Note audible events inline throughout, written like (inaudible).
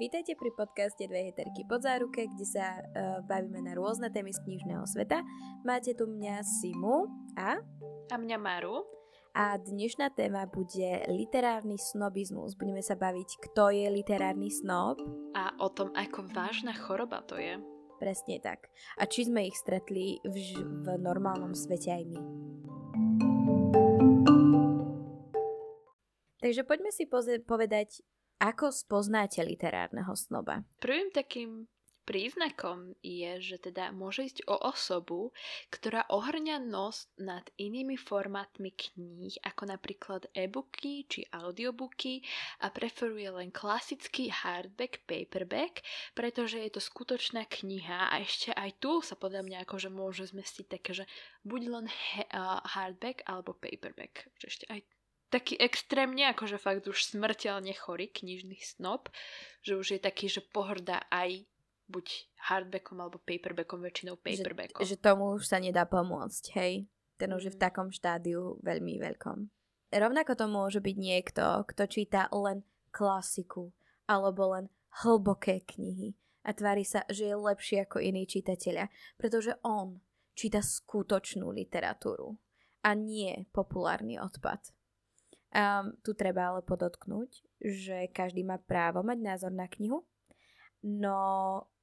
Vítajte pri podcaste Dve heterky pod záruke, kde sa uh, bavíme na rôzne témy z knižného sveta. Máte tu mňa Simu a... A mňa Maru. A dnešná téma bude literárny snobizmus. Budeme sa baviť, kto je literárny snob. A o tom, ako vážna choroba to je. Presne tak. A či sme ich stretli v, v normálnom svete aj my. Takže poďme si povedať, ako spoznáte literárneho snoba? Prvým takým príznakom je, že teda môže ísť o osobu, ktorá ohrňa nos nad inými formátmi kníh, ako napríklad e-booky či audiobooky a preferuje len klasický hardback, paperback, pretože je to skutočná kniha a ešte aj tu sa podľa mňa akože môže zmestiť také, že buď len he- uh, hardback alebo paperback, ešte aj taký extrémne, akože fakt už smrteľne chorý knižný snob, že už je taký, že pohrdá aj buď hardbackom alebo paperbackom, väčšinou paperbackom. Že, že tomu už sa nedá pomôcť, hej? Ten už je v mhm. takom štádiu veľmi veľkom. Rovnako to môže byť niekto, kto číta len klasiku alebo len hlboké knihy a tvári sa, že je lepší ako iní čitatelia, pretože on číta skutočnú literatúru a nie populárny odpad. Um, tu treba ale podotknúť, že každý má právo mať názor na knihu, no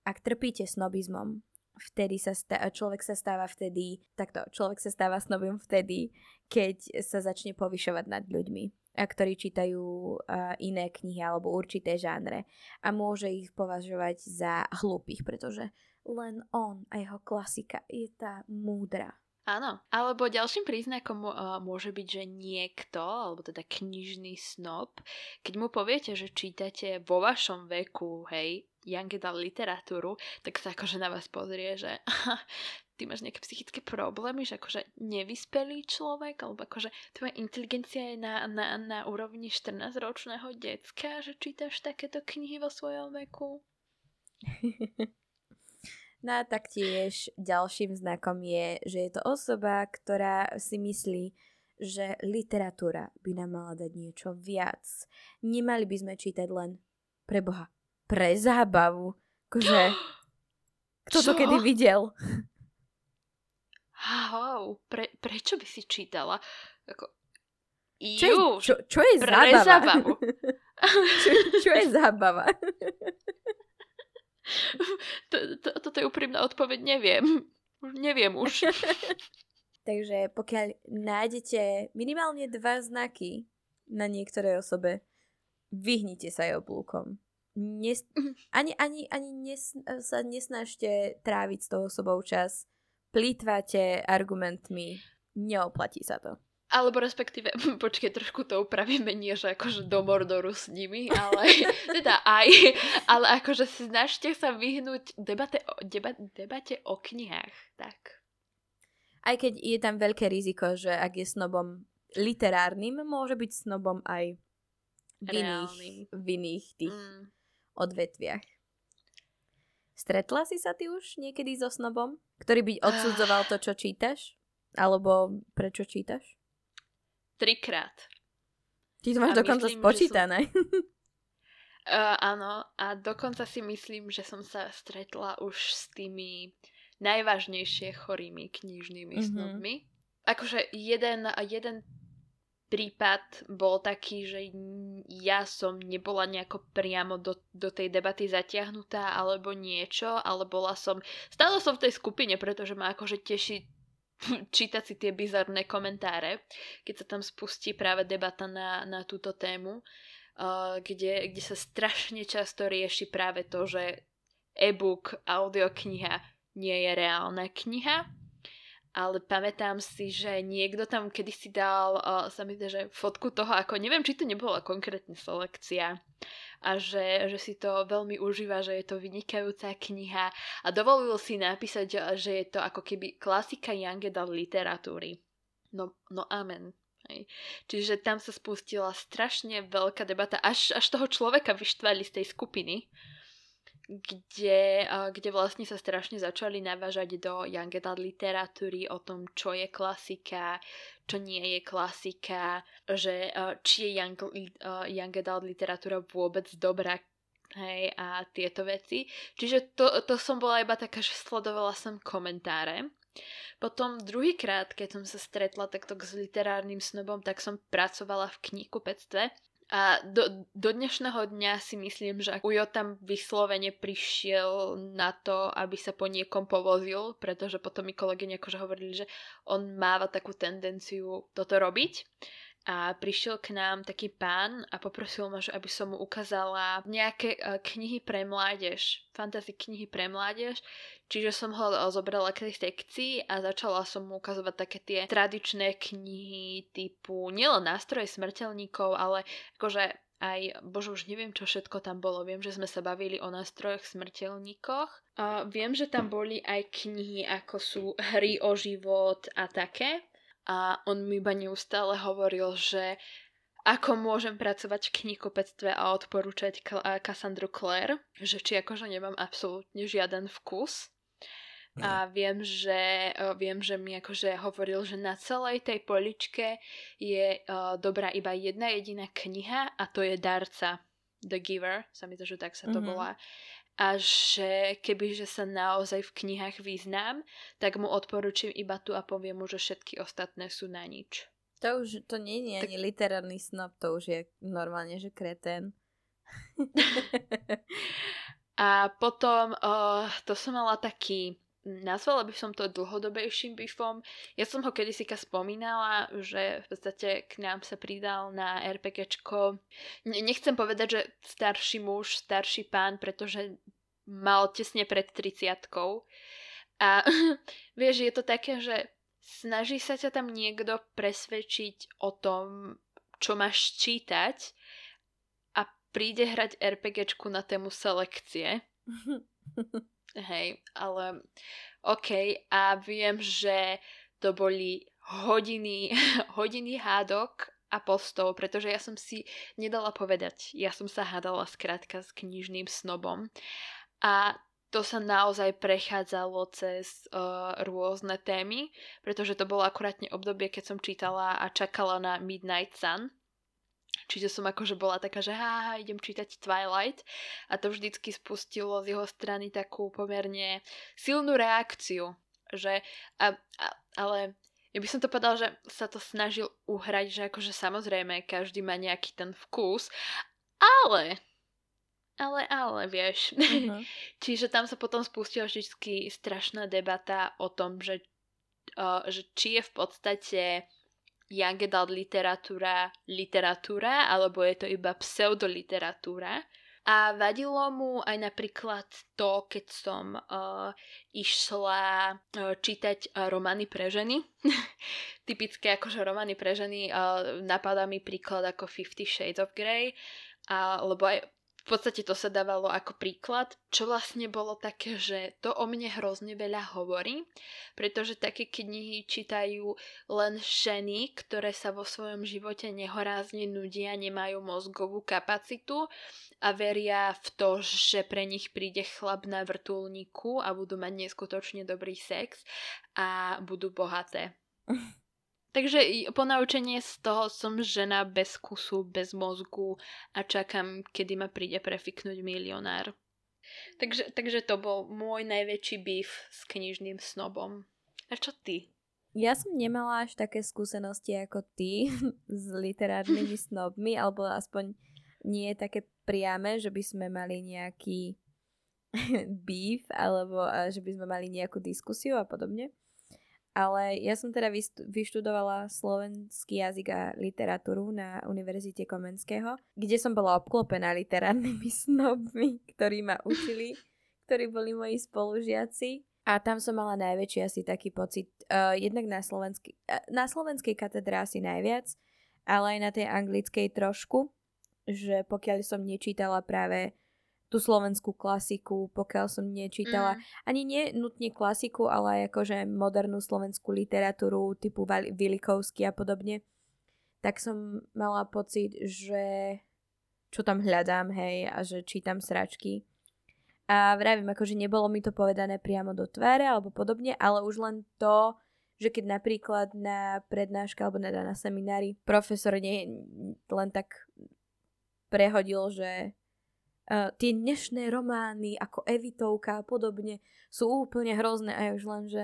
ak trpíte snobizmom, vtedy sa stá, človek sa stáva vtedy, takto, človek sa stáva snobom vtedy, keď sa začne povyšovať nad ľuďmi, ktorí čítajú uh, iné knihy alebo určité žánre a môže ich považovať za hlúpych, pretože len on a jeho klasika je tá múdra. Áno, alebo ďalším príznakom uh, môže byť, že niekto, alebo teda knižný snob, keď mu poviete, že čítate vo vašom veku, hej, young adult literatúru, tak sa akože na vás pozrie, že (laughs) ty máš nejaké psychické problémy, že akože nevyspelý človek, alebo akože tvoja inteligencia je na, na, na úrovni 14-ročného decka, že čítaš takéto knihy vo svojom veku. (laughs) No a taktiež ďalším znakom je, že je to osoba, ktorá si myslí, že literatúra by nám mala dať niečo viac. Nemali by sme čítať len pre Boha, pre zábavu. Akože, (gasps) kto to kedy videl? Wow, pre, prečo by si čítala? Ako, čo, je, čo, čo je pre zábava? zábavu. čo, (laughs) čo je (laughs) zábava? (laughs) (laughs) to, to, toto je úprimná odpoveď, neviem. Neviem už. (laughs) Takže pokiaľ nájdete minimálne dva znaky na niektorej osobe, vyhnite sa jej oblúkom. Nes- ani ani, ani nes- sa nesnažte tráviť s tou osobou čas. Plýtvate argumentmi. Neoplatí sa to. Alebo respektíve, (laughs) počkej, trošku to upravíme, nie že akože do Mordoru s nimi, ale (laughs) teda aj, ale akože snažte sa vyhnúť debate o, deba, debate o knihách, tak. Aj keď je tam veľké riziko, že ak je snobom literárnym, môže byť snobom aj v iných, v iných tých mm. odvetviach. Stretla si sa ty už niekedy so snobom, ktorý by odsudzoval to, čo čítaš? Alebo prečo čítaš? Trikrát. Ty to máš a dokonca myslím, spočítané. Som... (laughs) Uh, áno, a dokonca si myslím, že som sa stretla už s tými najvážnejšie chorými knižnými mm-hmm. snobmi. Akože jeden, jeden prípad bol taký, že ja som nebola nejako priamo do, do tej debaty zatiahnutá alebo niečo, ale bola som, stále som v tej skupine, pretože ma akože teší (laughs) čítať si tie bizarné komentáre, keď sa tam spustí práve debata na, na túto tému, uh, kde, kde sa strašne často rieši práve to, že e-book, audiokniha nie je reálna kniha, ale pamätám si, že niekto tam kedysi dal, uh, sa mi že fotku toho, ako neviem, či to nebola konkrétne selekcia, a že, že si to veľmi užíva, že je to vynikajúca kniha a dovolil si napísať, že je to ako keby klasika young adult literatúry. No, no amen. Hej. Čiže tam sa spustila strašne veľká debata, až, až toho človeka vyštvali z tej skupiny, kde, kde vlastne sa strašne začali navážať do young adult literatúry o tom, čo je klasika, čo nie je klasika, že či je young, young adult literatúra vôbec dobrá hej, a tieto veci. Čiže to, to som bola iba taká, že sledovala som komentáre. Potom druhýkrát, keď som sa stretla takto s literárnym snobom, tak som pracovala v knihkupectve a do, do dnešného dňa si myslím, že Ujo tam vyslovene prišiel na to, aby sa po niekom povozil, pretože potom mi kolegyne akože hovorili, že on máva takú tendenciu toto robiť a prišiel k nám taký pán a poprosil ma, že aby som mu ukázala nejaké uh, knihy pre mládež, fantasy knihy pre mládež, čiže som ho zobrala k tej sekcii a začala som mu ukazovať také tie tradičné knihy typu nielen nástroje smrteľníkov, ale akože aj, bože už neviem, čo všetko tam bolo. Viem, že sme sa bavili o nástrojoch smrteľníkoch. Uh, viem, že tam boli aj knihy, ako sú hry o život a také a on mi iba neustále hovoril, že ako môžem pracovať v knihkupectve a odporúčať Cassandru Clare, že či akože nemám absolútne žiaden vkus. A viem, že, viem, že mi akože hovoril, že na celej tej poličke je uh, dobrá iba jedna jediná kniha a to je Darca, The Giver, sa mi to, že tak sa to mm-hmm. volá a že kebyže sa naozaj v knihách význam, tak mu odporúčim iba tu a poviem mu, že všetky ostatné sú na nič. To už, to nie je tak... ani literárny snob, to už je normálne, že kretén. (laughs) a potom, uh, to som mala taký nazvala by som to dlhodobejším bifom. Ja som ho kedysika spomínala, že v podstate k nám sa pridal na RPGčko. Nechcem povedať, že starší muž, starší pán, pretože mal tesne pred 30 A (laughs) vieš, je to také, že snaží sa ťa tam niekto presvedčiť o tom, čo máš čítať a príde hrať RPGčku na tému selekcie. (laughs) Hej, ale OK, a viem, že to boli hodiny, (laughs) hodiny hádok a postov, pretože ja som si nedala povedať. Ja som sa hádala skrátka s knižným snobom. A to sa naozaj prechádzalo cez uh, rôzne témy, pretože to bolo akurátne obdobie, keď som čítala a čakala na Midnight Sun, Čiže som akože bola taká, že háha, idem čítať Twilight a to vždycky spustilo z jeho strany takú pomerne silnú reakciu, že a, a, ale ja by som to povedala, že sa to snažil uhrať, že akože samozrejme každý má nejaký ten vkus, ale ale, ale, vieš. Uh-huh. (laughs) Čiže tam sa potom spustila vždy strašná debata o tom, že, uh, že či je v podstate adult literatúra literatúra, alebo je to iba pseudoliteratúra. A vadilo mu aj napríklad to, keď som uh, išla uh, čítať uh, romány pre ženy. (laughs) Typické akože romány pre ženy, uh, napadá mi príklad ako Fifty Shades of Grey, uh, lebo aj v podstate to sa dávalo ako príklad, čo vlastne bolo také, že to o mne hrozne veľa hovorí, pretože také knihy čítajú len ženy, ktoré sa vo svojom živote nehorázne nudia, nemajú mozgovú kapacitu a veria v to, že pre nich príde chlap na vrtulníku a budú mať neskutočne dobrý sex a budú bohaté. (laughs) Takže ponaučenie z toho som žena bez kusu, bez mozgu a čakám, kedy ma príde prefiknúť milionár. Takže, takže to bol môj najväčší býv s knižným snobom. A čo ty? Ja som nemala až také skúsenosti ako ty (laughs) s literárnymi (laughs) snobmi, alebo aspoň nie je také priame, že by sme mali nejaký (laughs) beef, alebo že by sme mali nejakú diskusiu a podobne. Ale ja som teda vyštudovala slovenský jazyk a literatúru na Univerzite Komenského, kde som bola obklopená literárnymi (laughs) snobmi, ktorí ma učili, ktorí boli moji spolužiaci. A tam som mala najväčší asi taký pocit, uh, jednak na, slovenský, uh, na slovenskej katedre asi najviac, ale aj na tej anglickej trošku, že pokiaľ som nečítala práve tú slovenskú klasiku, pokiaľ som nečítala mm. ani nie nutne klasiku, ale aj akože modernú slovenskú literatúru typu Vilikovský a podobne, tak som mala pocit, že čo tam hľadám, hej, a že čítam sračky. A vravím, akože nebolo mi to povedané priamo do tváre alebo podobne, ale už len to, že keď napríklad na prednáške alebo na, na seminári profesor nie, len tak prehodil, že uh, tie dnešné romány ako Evitovka a podobne sú úplne hrozné a už len, že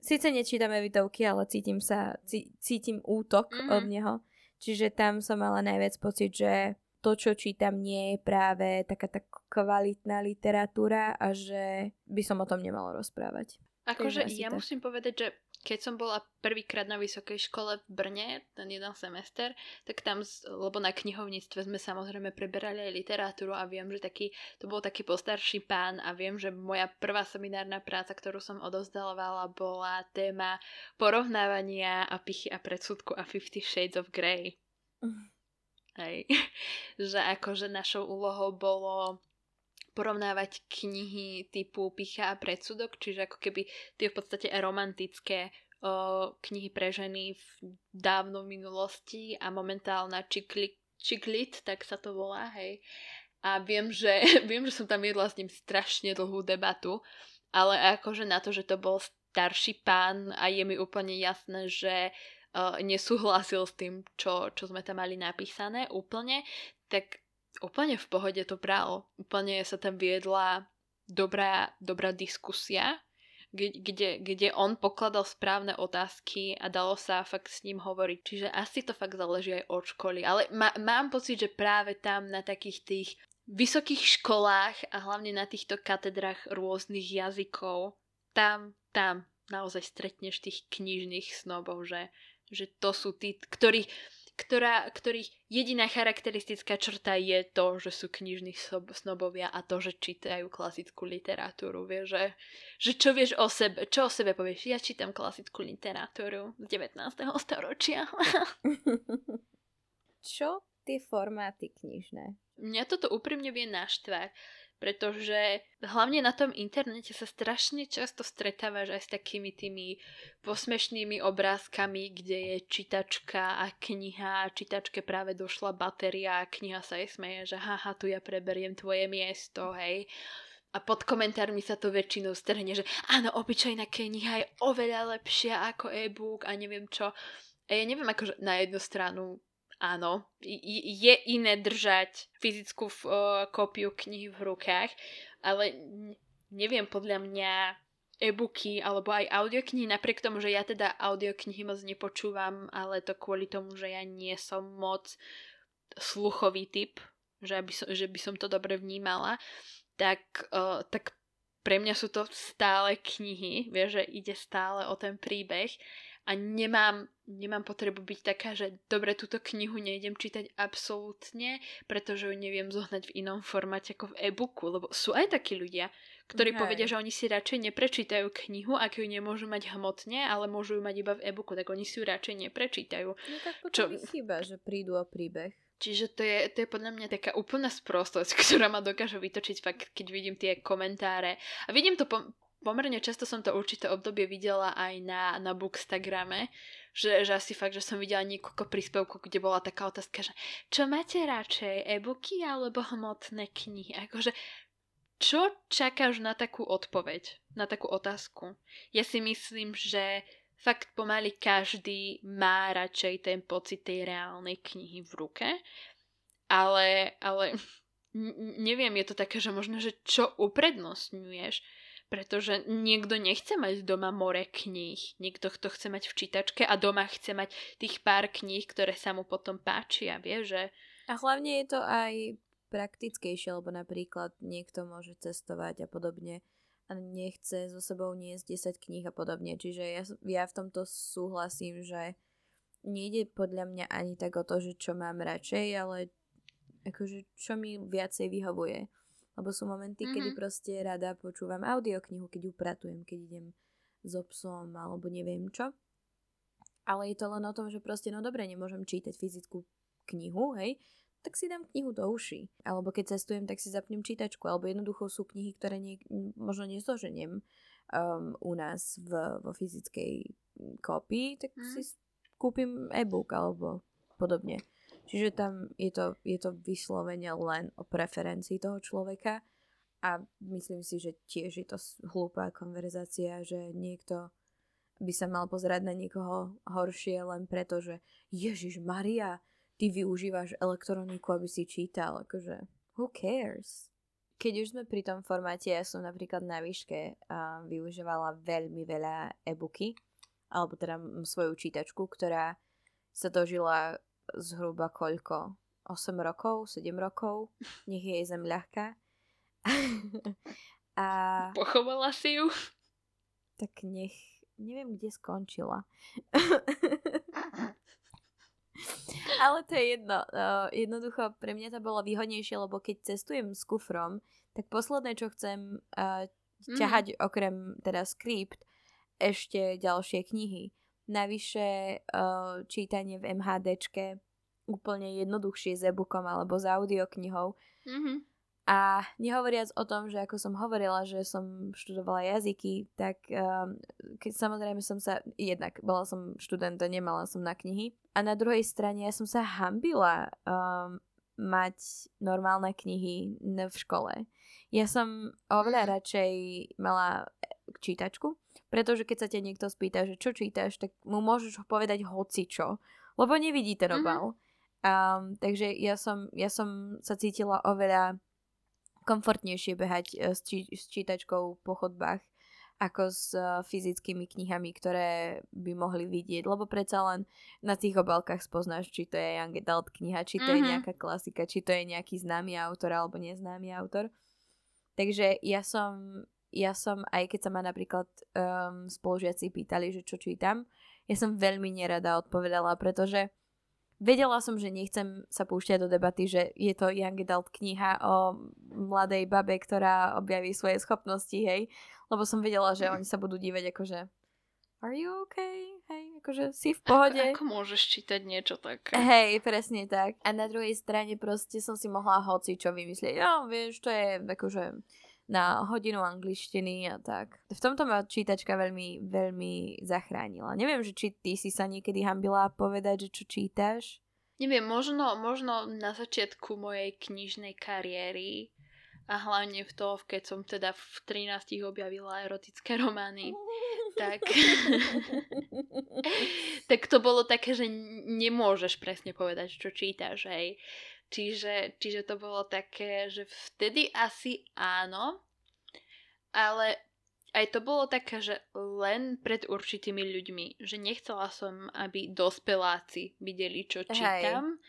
síce nečítam Evitovky, ale cítim sa, cí, cítim útok mm-hmm. od neho. Čiže tam som mala najviac pocit, že to, čo čítam, nie je práve taká tak kvalitná literatúra a že by som o tom nemala rozprávať. Akože ja tak. musím povedať, že keď som bola prvýkrát na vysokej škole v Brne, ten jeden semester, tak tam, lebo na knihovníctve sme samozrejme preberali aj literatúru a viem, že taký, to bol taký postarší pán a viem, že moja prvá seminárna práca, ktorú som odovzdalovala, bola téma porovnávania a pichy a predsudku a Fifty Shades of Grey. Mm. Hej. (laughs) že akože našou úlohou bolo porovnávať knihy typu Picha a predsudok, čiže ako keby tie v podstate romantické o, knihy pre ženy v dávno minulosti a momentálna čikli, čiklit, tak sa to volá, hej. A viem že, (laughs) viem, že som tam jedla s ním strašne dlhú debatu, ale akože na to, že to bol starší pán a je mi úplne jasné, že uh, nesúhlasil s tým, čo, čo sme tam mali napísané úplne, tak úplne v pohode to bral. Úplne sa tam viedla dobrá, dobrá diskusia, kde, kde on pokladal správne otázky a dalo sa fakt s ním hovoriť. Čiže asi to fakt záleží aj od školy. Ale má, mám pocit, že práve tam na takých tých vysokých školách a hlavne na týchto katedrách rôznych jazykov, tam, tam naozaj stretneš tých knižných snobov, že, že to sú tí, ktorí ktorá, ktorých jediná charakteristická črta je to, že sú knižní snobovia a to, že čítajú klasickú literatúru. Vieš, že, že čo vieš o sebe, čo o sebe povieš? Ja čítam klasickú literatúru z 19. storočia. (laughs) čo tie formáty knižné? Mňa toto úprimne vie naštvať, pretože hlavne na tom internete sa strašne často stretávaš aj s takými tými posmešnými obrázkami, kde je čítačka a kniha a čítačke práve došla batéria a kniha sa jej smeje, že haha, tu ja preberiem tvoje miesto, hej. A pod komentármi sa to väčšinou strhne, že áno, obyčajná kniha je oveľa lepšia ako e-book a neviem čo. A ja neviem, akože na jednu stranu áno, je iné držať fyzickú uh, kópiu knihy v rukách, ale neviem, podľa mňa e-booky alebo aj audioknihy, napriek tomu, že ja teda audioknihy moc nepočúvam, ale to kvôli tomu, že ja nie som moc sluchový typ, že by som, že by som to dobre vnímala, tak, uh, tak pre mňa sú to stále knihy, vieš, že ide stále o ten príbeh a nemám, nemám potrebu byť taká, že dobre, túto knihu nejdem čítať absolútne, pretože ju neviem zohnať v inom formáte ako v e-booku, lebo sú aj takí ľudia, ktorí Hej. povedia, že oni si radšej neprečítajú knihu, ak ju nemôžu mať hmotne, ale môžu ju mať iba v e-booku, tak oni si ju radšej neprečítajú. No tak potom Čo... chyba, že prídu o príbeh. Čiže to je, to je podľa mňa taká úplná sprostosť, (laughs) ktorá ma dokáže vytočiť fakt, keď vidím tie komentáre. A vidím to po, pomerne často som to určité obdobie videla aj na, na Bookstagrame, že, že asi fakt, že som videla niekoľko príspevkov, kde bola taká otázka, že čo máte radšej, e-booky alebo hmotné knihy? Akože, čo čakáš na takú odpoveď, na takú otázku? Ja si myslím, že fakt pomaly každý má radšej ten pocit tej reálnej knihy v ruke, ale, ale (laughs) neviem, je to také, že možno, že čo uprednostňuješ? Pretože niekto nechce mať doma more kníh, niekto to chce mať v čítačke a doma chce mať tých pár kníh, ktoré sa mu potom páčia, vie, že... A hlavne je to aj praktickejšie, lebo napríklad niekto môže cestovať a podobne a nechce so sebou niesť 10 kníh a podobne. Čiže ja, ja v tomto súhlasím, že nejde podľa mňa ani tak o to, že čo mám radšej, ale akože čo mi viacej vyhovuje. Lebo sú momenty, mm-hmm. kedy proste rada počúvam audioknihu, keď upratujem, keď idem so psom alebo neviem čo. Ale je to len o tom, že proste no dobre, nemôžem čítať fyzickú knihu, hej, tak si dám knihu do uši. Alebo keď cestujem, tak si zapnem čítačku. Alebo jednoducho sú knihy, ktoré nie, možno nezoženiem um, u nás v, vo fyzickej kópii, tak mm. si kúpim e-book alebo podobne. Čiže tam je to, je to vyslovene len o preferencii toho človeka a myslím si, že tiež je to hlúpá konverzácia, že niekto by sa mal pozerať na niekoho horšie len preto, že Ježiš Maria, ty využívaš elektroniku, aby si čítal, akože Who cares? Keď už sme pri tom formáte, ja som napríklad na výške a využívala veľmi veľa e-booky, alebo teda svoju čítačku, ktorá sa dožila zhruba koľko? 8 rokov, 7 rokov, nech je jej zem ľahká. (laughs) a... Pochovala si ju? Tak nech, neviem, kde skončila. (laughs) Ale to je jedno. Uh, jednoducho pre mňa to bolo výhodnejšie, lebo keď cestujem s kufrom, tak posledné, čo chcem uh, ťahať mm. okrem teda skript, ešte ďalšie knihy. Navyše uh, čítanie v MHDčke úplne jednoduchšie s e-bookom alebo s audioknihou. Mm-hmm. A nehovoriac o tom, že ako som hovorila, že som študovala jazyky, tak um, keď samozrejme som sa, jednak bola som študent a nemala som na knihy. A na druhej strane ja som sa hambila um, mať normálne knihy v škole. Ja som oveľa mhm. radšej mala čítačku, pretože keď sa ťa niekto spýta, že čo čítaš, tak mu môžeš povedať hoci čo, lebo nevidí ten mhm. obal. Mm-hmm. Um, takže ja som, ja som sa cítila oveľa komfortnejšie behať uh, s, či, s čítačkou po chodbách ako s uh, fyzickými knihami, ktoré by mohli vidieť, lebo predsa len na tých obálkach spoznáš, či to je young adult kniha, či to mm-hmm. je mhm. nejaká klasika, či to je nejaký známy autor alebo neznámy autor. Takže ja som, ja som, aj keď sa ma napríklad um, spolužiaci pýtali, že čo čítam, ja som veľmi nerada odpovedala, pretože Vedela som, že nechcem sa púšťať do debaty, že je to young adult kniha o mladej babe, ktorá objaví svoje schopnosti, hej. Lebo som vedela, že oni sa budú dívať akože are you okay? Hej, akože si v pohode. Ako, ako môžeš čítať niečo také? Hej, presne tak. A na druhej strane proste som si mohla hoci čo vymyslieť. Jo, vieš, to je akože na hodinu angličtiny a tak. V tomto ma čítačka veľmi, veľmi zachránila. Neviem, že či ty si sa niekedy hambila povedať, že čo čítaš? Neviem, možno, možno na začiatku mojej knižnej kariéry a hlavne v to, keď som teda v 13 objavila erotické romány, tak, (laughs) (laughs) tak to bolo také, že nemôžeš presne povedať, čo čítaš, hej. Čiže, čiže to bolo také, že vtedy asi áno, ale aj to bolo také, že len pred určitými ľuďmi, že nechcela som, aby dospeláci videli, čo čítam, Hej.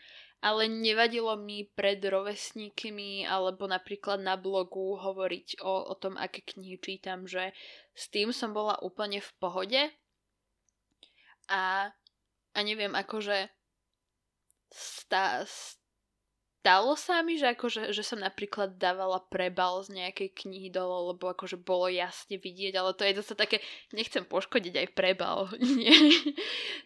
ale nevadilo mi pred rovesníkmi alebo napríklad na blogu hovoriť o, o tom, aké knihy čítam, že s tým som bola úplne v pohode a, a neviem, akože stá, stalo sa mi, že, akože, že som napríklad dávala prebal z nejakej knihy dole, lebo akože bolo jasne vidieť, ale to je zase také, nechcem poškodiť aj prebal, (laughs) nie.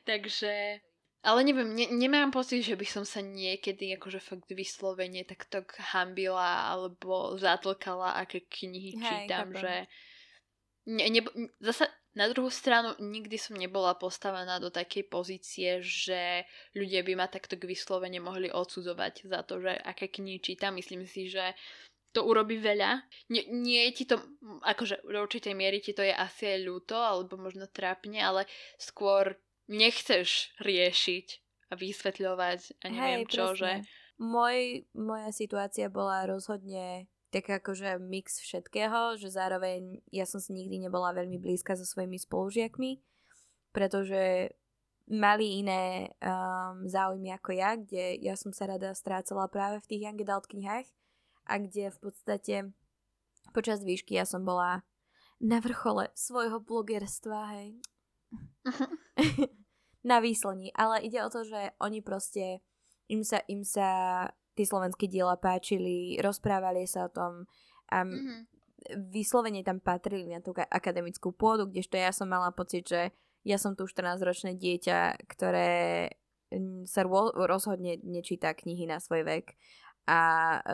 Takže, ale neviem, ne, nemám pocit, že by som sa niekedy akože fakt vyslovene takto hambila alebo zatlkala, aké knihy Hej, čítam, chápem. že ne, ne, zasa na druhú stranu, nikdy som nebola postavená do takej pozície, že ľudia by ma takto k vyslovene mohli odsudzovať za to, že aké knihy čítam. Myslím si, že to urobí veľa. Nie, nie je ti to, akože do určitej miery ti to je asi aj ľúto, alebo možno trápne, ale skôr nechceš riešiť a vysvetľovať a neviem Hej, čo, presne. že... Môj, moja situácia bola rozhodne tak akože mix všetkého, že zároveň ja som si nikdy nebola veľmi blízka so svojimi spolužiakmi, pretože mali iné um, záujmy ako ja, kde ja som sa rada strácala práve v tých young adult knihách a kde v podstate počas výšky ja som bola na vrchole svojho blogerstva, hej. (laughs) na výslení, ale ide o to, že oni proste im sa, im sa tie slovenské diela páčili, rozprávali sa o tom a mm-hmm. vyslovene tam patrili na tú akademickú pôdu, kdežto ja som mala pocit, že ja som tu 14-ročné dieťa, ktoré sa rozhodne nečíta knihy na svoj vek a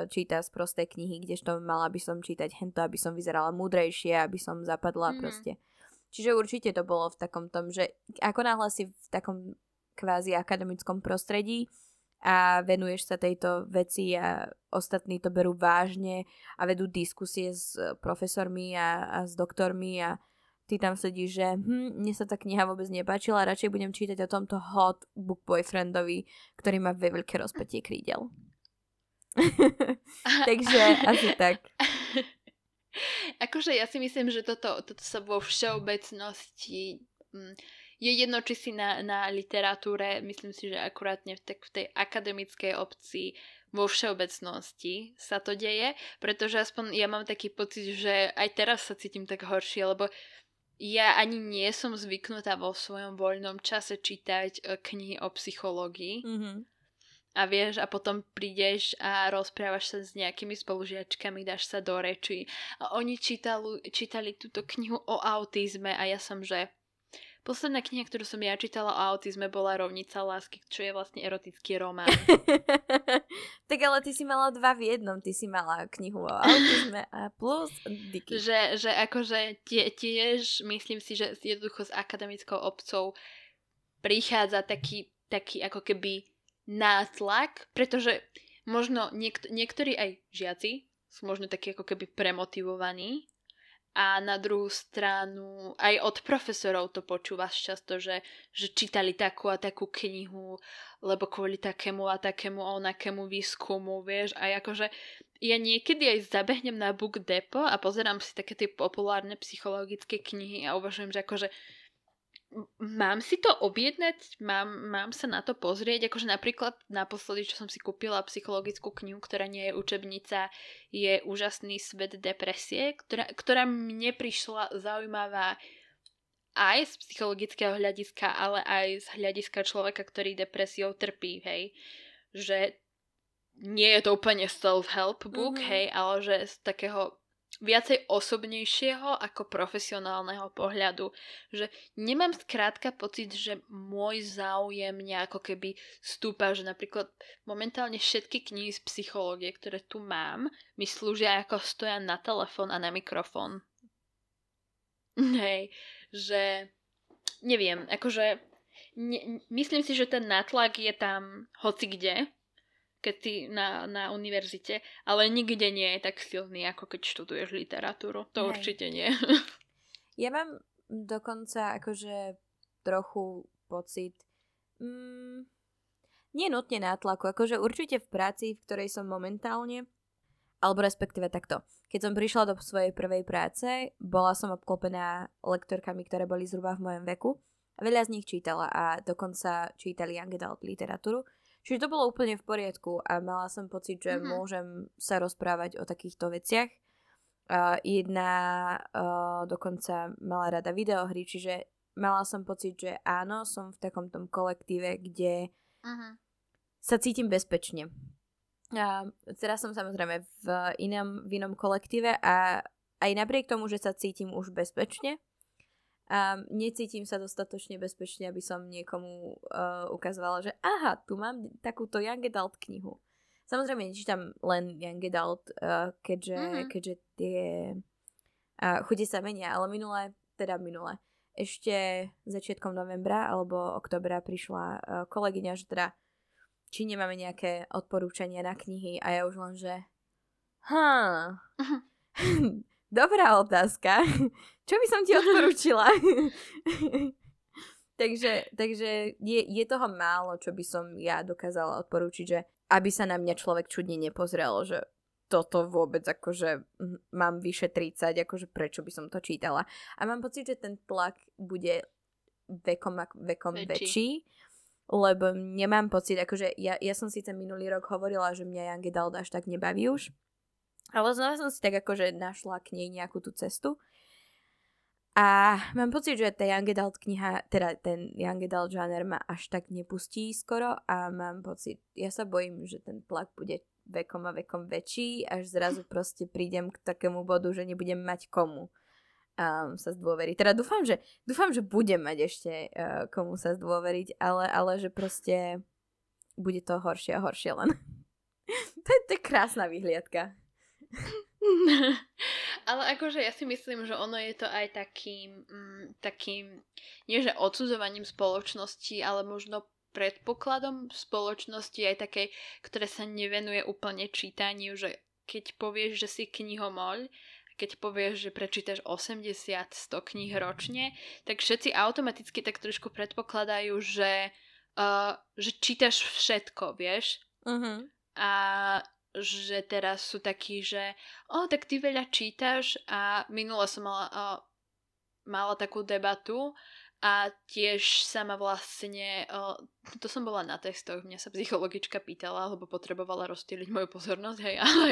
číta z prosté knihy, kdežto mala by som čítať hento, aby som vyzerala múdrejšie, aby som zapadla mm-hmm. proste. Čiže určite to bolo v takom tom, že ako náhle si v takom kvázi akademickom prostredí, a venuješ sa tejto veci a ostatní to berú vážne a vedú diskusie s profesormi a, a s doktormi a ty tam sedíš, že hm, mne sa tá kniha vôbec nepáčila, radšej budem čítať o tomto hot book boyfriendovi, ktorý má veľké rozpetie krídel. (laughs) Takže asi tak. (laughs) akože ja si myslím, že toto, toto sa vo všeobecnosti mm, je jedno, či si na, na literatúre, myslím si, že akurátne v, tak, v tej akademickej obci vo všeobecnosti sa to deje, pretože aspoň ja mám taký pocit, že aj teraz sa cítim tak horšie, lebo ja ani nie som zvyknutá vo svojom voľnom čase čítať e, knihy o psychológii. Mm-hmm. A vieš, a potom prídeš a rozprávaš sa s nejakými spolužiačkami, dáš sa do reči. A oni čítali, čítali túto knihu o autizme a ja som, že Posledná kniha, ktorú som ja čítala o autizme, bola Rovnica lásky, čo je vlastne erotický román. (laughs) tak ale ty si mala dva v jednom. Ty si mala knihu o autizme a plus Dicky. Že, že akože tie, tiež myslím si, že jednoducho s akademickou obcov prichádza taký, taký ako keby nátlak, pretože možno niekt- niektorí aj žiaci sú možno takí ako keby premotivovaní a na druhú stranu aj od profesorov to počúvaš často, že, že čítali takú a takú knihu, lebo kvôli takému a takému a onakému výskumu, vieš, a akože ja niekedy aj zabehnem na Book Depot a pozerám si také tie populárne psychologické knihy a uvažujem, že akože mám si to objednať, mám, mám sa na to pozrieť, akože napríklad naposledy, čo som si kúpila psychologickú knihu, ktorá nie je učebnica, je Úžasný svet depresie, ktorá, ktorá mne prišla zaujímavá aj z psychologického hľadiska, ale aj z hľadiska človeka, ktorý depresiou trpí, hej. Že nie je to úplne self-help book, mm-hmm. hej, ale že z takého viacej osobnejšieho ako profesionálneho pohľadu. Že nemám skrátka pocit, že môj záujem nejako keby stúpa, že napríklad momentálne všetky knihy z psychológie, ktoré tu mám, mi slúžia ako stoja na telefón a na mikrofón. (laughs) Hej, že neviem, akože ne, myslím si, že ten nátlak je tam hoci kde, keď si na, na univerzite, ale nikde nie je tak silný, ako keď študuješ literatúru. To Hej. určite nie. (laughs) ja mám dokonca akože trochu pocit, mm, nie nutne nátlaku, akože určite v práci, v ktorej som momentálne, alebo respektíve takto. Keď som prišla do svojej prvej práce, bola som obklopená lektorkami, ktoré boli zhruba v mojom veku. Veľa z nich čítala a dokonca čítali young adult literatúru. Čiže to bolo úplne v poriadku a mala som pocit, že mm-hmm. môžem sa rozprávať o takýchto veciach. Uh, jedna uh, dokonca mala rada videohry, čiže mala som pocit, že áno, som v takom tom kolektíve, kde uh-huh. sa cítim bezpečne. A teraz som samozrejme v inom, v inom kolektíve a aj napriek tomu, že sa cítim už bezpečne, a necítim sa dostatočne bezpečne, aby som niekomu uh, ukazovala, že aha, tu mám takúto Young Adult knihu. Samozrejme, nečítam len Young Adult, uh, keďže, mm-hmm. keďže tie uh, chute sa menia, ale minulé, teda minulé, ešte začiatkom novembra alebo oktobra prišla uh, kolegyňa, že teda či nemáme nejaké odporúčania na knihy a ja už len, že ha, (laughs) (laughs) Dobrá otázka. Čo by som ti (laughs) odporúčila? (laughs) takže takže je, je toho málo, čo by som ja dokázala odporúčiť, že aby sa na mňa človek čudne nepozrel, že toto vôbec akože mám vyše 30, akože prečo by som to čítala. A mám pocit, že ten tlak bude vekom, vekom väčší. väčší lebo nemám pocit, akože ja, ja som síce minulý rok hovorila, že mňa Young Adult až tak nebaví už, ale znova som si tak akože našla k nej nejakú tú cestu. A mám pocit, že tá Young Adult kniha, teda ten Young Adult žáner ma až tak nepustí skoro a mám pocit, ja sa bojím, že ten tlak bude vekom a vekom väčší, až zrazu proste prídem k takému bodu, že nebudem mať komu um, sa zdôveriť. Teda dúfam, že, dúfam, že budem mať ešte uh, komu sa zdôveriť, ale, ale že proste bude to horšie a horšie len. (laughs) to, je, to je krásna vyhliadka. (laughs) (laughs) Ale akože ja si myslím, že ono je to aj takým, mm, takým, nie že odsudzovaním spoločnosti, ale možno predpokladom spoločnosti aj takej, ktoré sa nevenuje úplne čítaniu, že keď povieš, že si knihomoľ, keď povieš, že prečítaš 80-100 kníh ročne, tak všetci automaticky tak trošku predpokladajú, že, uh, že čítaš všetko, vieš? Uh-huh. A že teraz sú takí, že o, tak ty veľa čítaš. A minule som mala, o, mala takú debatu a tiež sa ma vlastne, o, to som bola na testoch, mňa sa psychologička pýtala, lebo potrebovala rozstýliť moju pozornosť, hej, (laughs) ale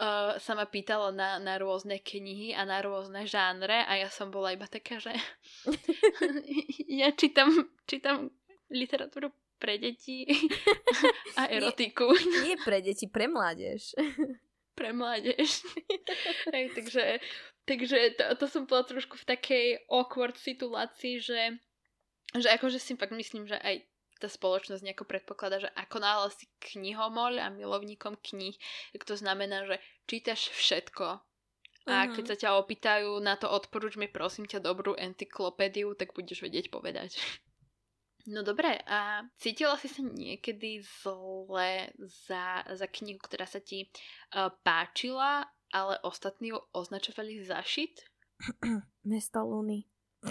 o, sa ma pýtala na, na rôzne knihy a na rôzne žánre a ja som bola iba taká, že (laughs) (laughs) ja čítam, čítam literatúru pre deti (laughs) a erotiku. Nie, nie pre deti, pre mládež. (laughs) pre mládež. (laughs) Hej, takže Takže to, to som bola trošku v takej awkward situácii, že, že akože si fakt myslím, že aj tá spoločnosť nejako predpokladá, že ako náhle si knihomol a milovníkom kníh, tak to znamená, že čítaš všetko. A uh-huh. keď sa ťa opýtajú na to odporúč mi prosím ťa dobrú encyklopédiu, tak budeš vedieť povedať. No dobre, a cítila si sa niekedy zle za, za knihu, ktorá sa ti uh, páčila ale ostatní ju označovali za šit? (clears throat) Mesto Luny. (laughs)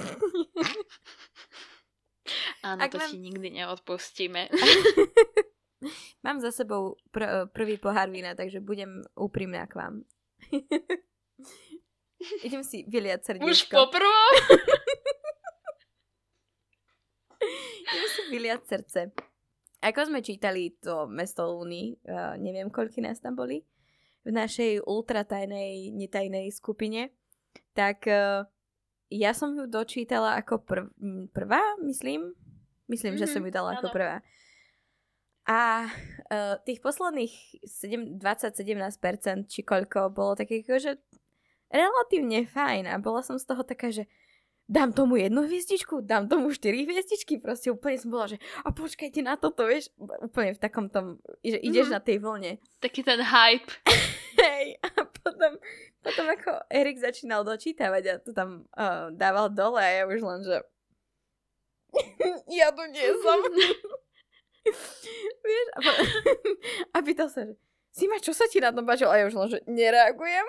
Áno, Ak to mám... ti nikdy neodpustíme. (laughs) mám za sebou pr- prvý pohár vína, takže budem úprimná k vám. (laughs) Idem si vyliať srdiečko. Už? Idem si vyliať srdce. Ako sme čítali to Mesto Luny, uh, neviem, koľky nás tam boli, v našej ultratajnej, netajnej skupine, tak uh, ja som ju dočítala ako prv, prvá, myslím. Myslím, mm-hmm, že som ju dala ako prvá. A uh, tých posledných 20-17% či koľko bolo také, že relatívne fajn a bola som z toho taká, že dám tomu jednu hviezdičku, dám tomu štyri hviezdičky, proste úplne som bola, že a počkajte na toto, vieš, úplne v takom tom, že ideš mm-hmm. na tej vlne. Taký ten hype. (laughs) Hej, a potom, potom ako Erik začínal dočítavať a to tam uh, dával dole a ja už len, že (laughs) ja tu nie som. (laughs) vieš, a, po... a pýtal sa, že Sima, čo sa ti na tom páčilo? A ja už len, že nereagujem.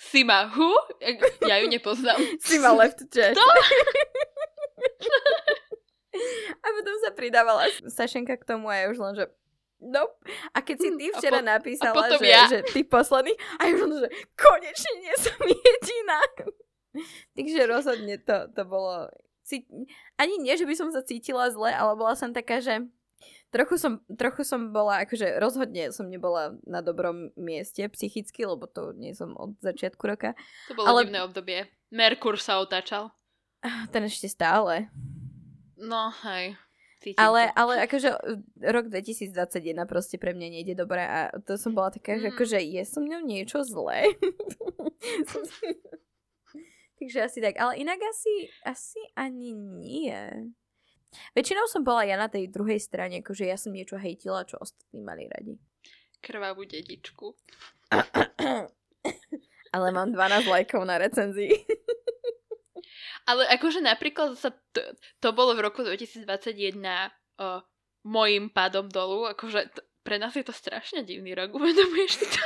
Sima who? Ja ju nepoznám. (laughs) Sima left chat. To? a potom sa pridávala Sašenka k tomu a ja už len, že Nope. A keď si ty včera po, napísala, že, ja. že ty posledný, a ja že konečne nie som jediná. Takže rozhodne to, to bolo... Ani nie, že by som sa cítila zle, ale bola som taká, že trochu som, trochu som bola, akože rozhodne som nebola na dobrom mieste psychicky, lebo to nie som od začiatku roka. To bolo ale... divné obdobie. Merkur sa otáčal. Ten ešte stále. No, hej. ale, to. ale akože rok 2021 proste pre mňa nejde dobre a to som bola taká, mm. že akože je som mňou niečo zlé. (laughs) Takže asi tak. Ale inak asi, asi ani nie. Väčšinou som bola ja na tej druhej strane, akože ja som niečo hejtila, čo ostatní mali radi. Krvavú dedičku. (coughs) Ale mám 12 lajkov na recenzii. (laughs) Ale akože napríklad sa to, to bolo v roku 2021 uh, mojim pádom dolu, akože t- pre nás je to strašne divný rok, (laughs) uvedomuješ si to?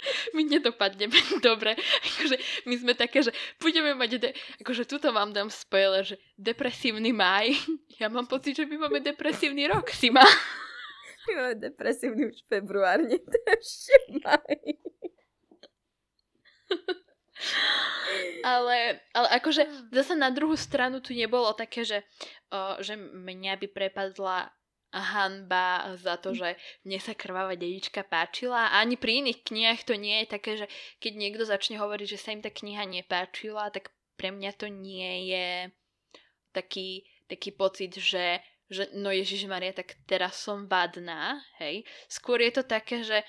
(laughs) my nedopadneme (laughs) dobre. Akože my sme také, že budeme mať, de- akože tuto vám dám spoiler, že depresívny maj. (laughs) Ja mám pocit, že my máme depresívny rok, si má. My máme depresívny už február, nie to ešte maj. ale, ale akože zase na druhú stranu tu nebolo také, že, o, že mňa by prepadla hanba za to, že mne sa krvavá dedička páčila. A ani pri iných knihách to nie je také, že keď niekto začne hovoriť, že sa im tá kniha nepáčila, tak pre mňa to nie je taký, taký pocit, že, že no Ježiš Maria, tak teraz som vadná, hej. Skôr je to také, že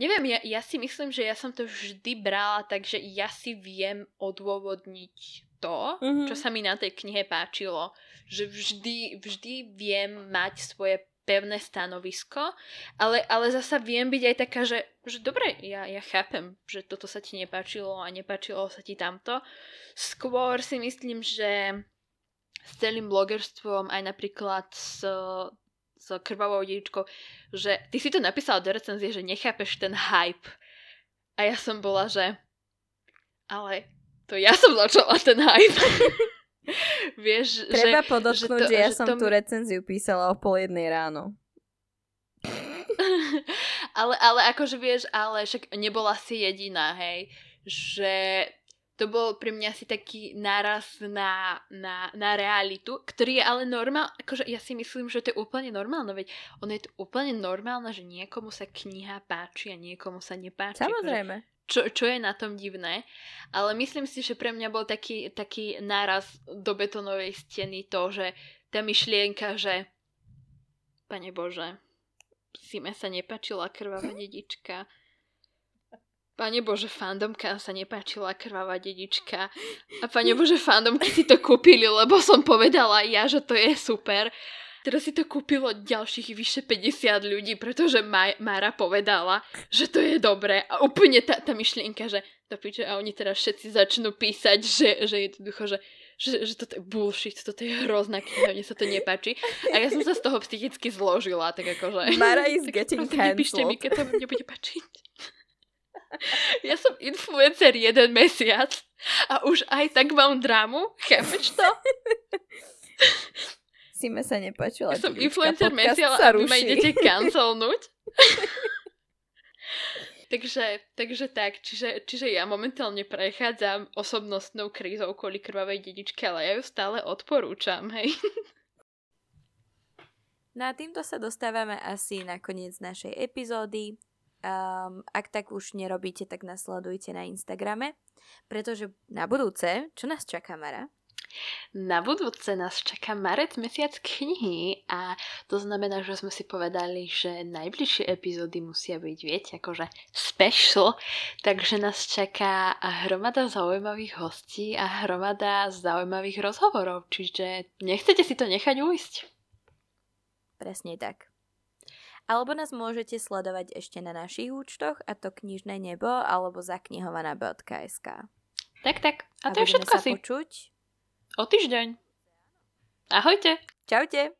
neviem, ja, ja si myslím, že ja som to vždy brala, takže ja si viem odôvodniť to, mm-hmm. čo sa mi na tej knihe páčilo že vždy, vždy viem mať svoje pevné stanovisko, ale, ale zasa viem byť aj taká, že, že dobre, ja, ja chápem, že toto sa ti nepáčilo a nepáčilo sa ti tamto. Skôr si myslím, že s celým blogerstvom aj napríklad s, s krvavou dedičkou, že ty si to napísala do recenzie, že nechápeš ten hype. A ja som bola, že ale to ja som začala ten hype. (laughs) Vieš, Treba že, podotknúť, že, to, že ja že som to... tú recenziu písala o pol jednej ráno. (laughs) ale, ale akože vieš, ale však nebola si jediná, hej, že to bol pre mňa asi taký náraz na, na, na realitu, ktorý je ale normál, akože ja si myslím, že to je úplne normálne, veď ono je to úplne normálne, že niekomu sa kniha páči a niekomu sa nepáči. Akože Samozrejme. Čo, čo je na tom divné, ale myslím si, že pre mňa bol taký, taký náraz do betonovej steny to, že tá myšlienka, že Pane Bože, Sime sa nepáčila krvavá (laughs) dedička, Pane Bože, fandomka sa nepáčila krvavá dedička. A Pane Bože, fandomky si to kúpili, lebo som povedala ja, že to je super. Teraz si to kúpilo ďalších vyše 50 ľudí, pretože Mara povedala, že to je dobré. A úplne tá, tá myšlienka, že to piče, a oni teraz všetci začnú písať, že, že jednoducho, že že, že toto je bullshit, toto je hrozná kniha, mne sa to nepáči. A ja som sa z toho psychicky zložila, tak akože... Mara is (laughs) getting cancelled. mi, keď sa mi nebude páčiť. Ja som influencer jeden mesiac a už aj tak mám drámu. Chápeš to? (laughs) Si me sa nepačila. Ja som influencer mesiac a vy ma idete (laughs) cancelnúť. (laughs) takže, takže tak, čiže, čiže ja momentálne prechádzam osobnostnou krízou kvôli krvavej dedičke, ale ja ju stále odporúčam, hej. (laughs) No a týmto sa dostávame asi na koniec našej epizódy. Um, ak tak už nerobíte, tak nasledujte na Instagrame, pretože na budúce, čo nás čaká, Mara? Na budúce nás čaká marec mesiac knihy a to znamená, že sme si povedali, že najbližšie epizódy musia byť, viete, akože special, takže nás čaká hromada zaujímavých hostí a hromada zaujímavých rozhovorov, čiže nechcete si to nechať ujsť. Presne tak. Alebo nás môžete sledovať ešte na našich účtoch, a to knižné nebo alebo zaknihovaná.sk. Tak, tak. A, a to je všetko si. počuť o týždeň. Ahojte. Čaute.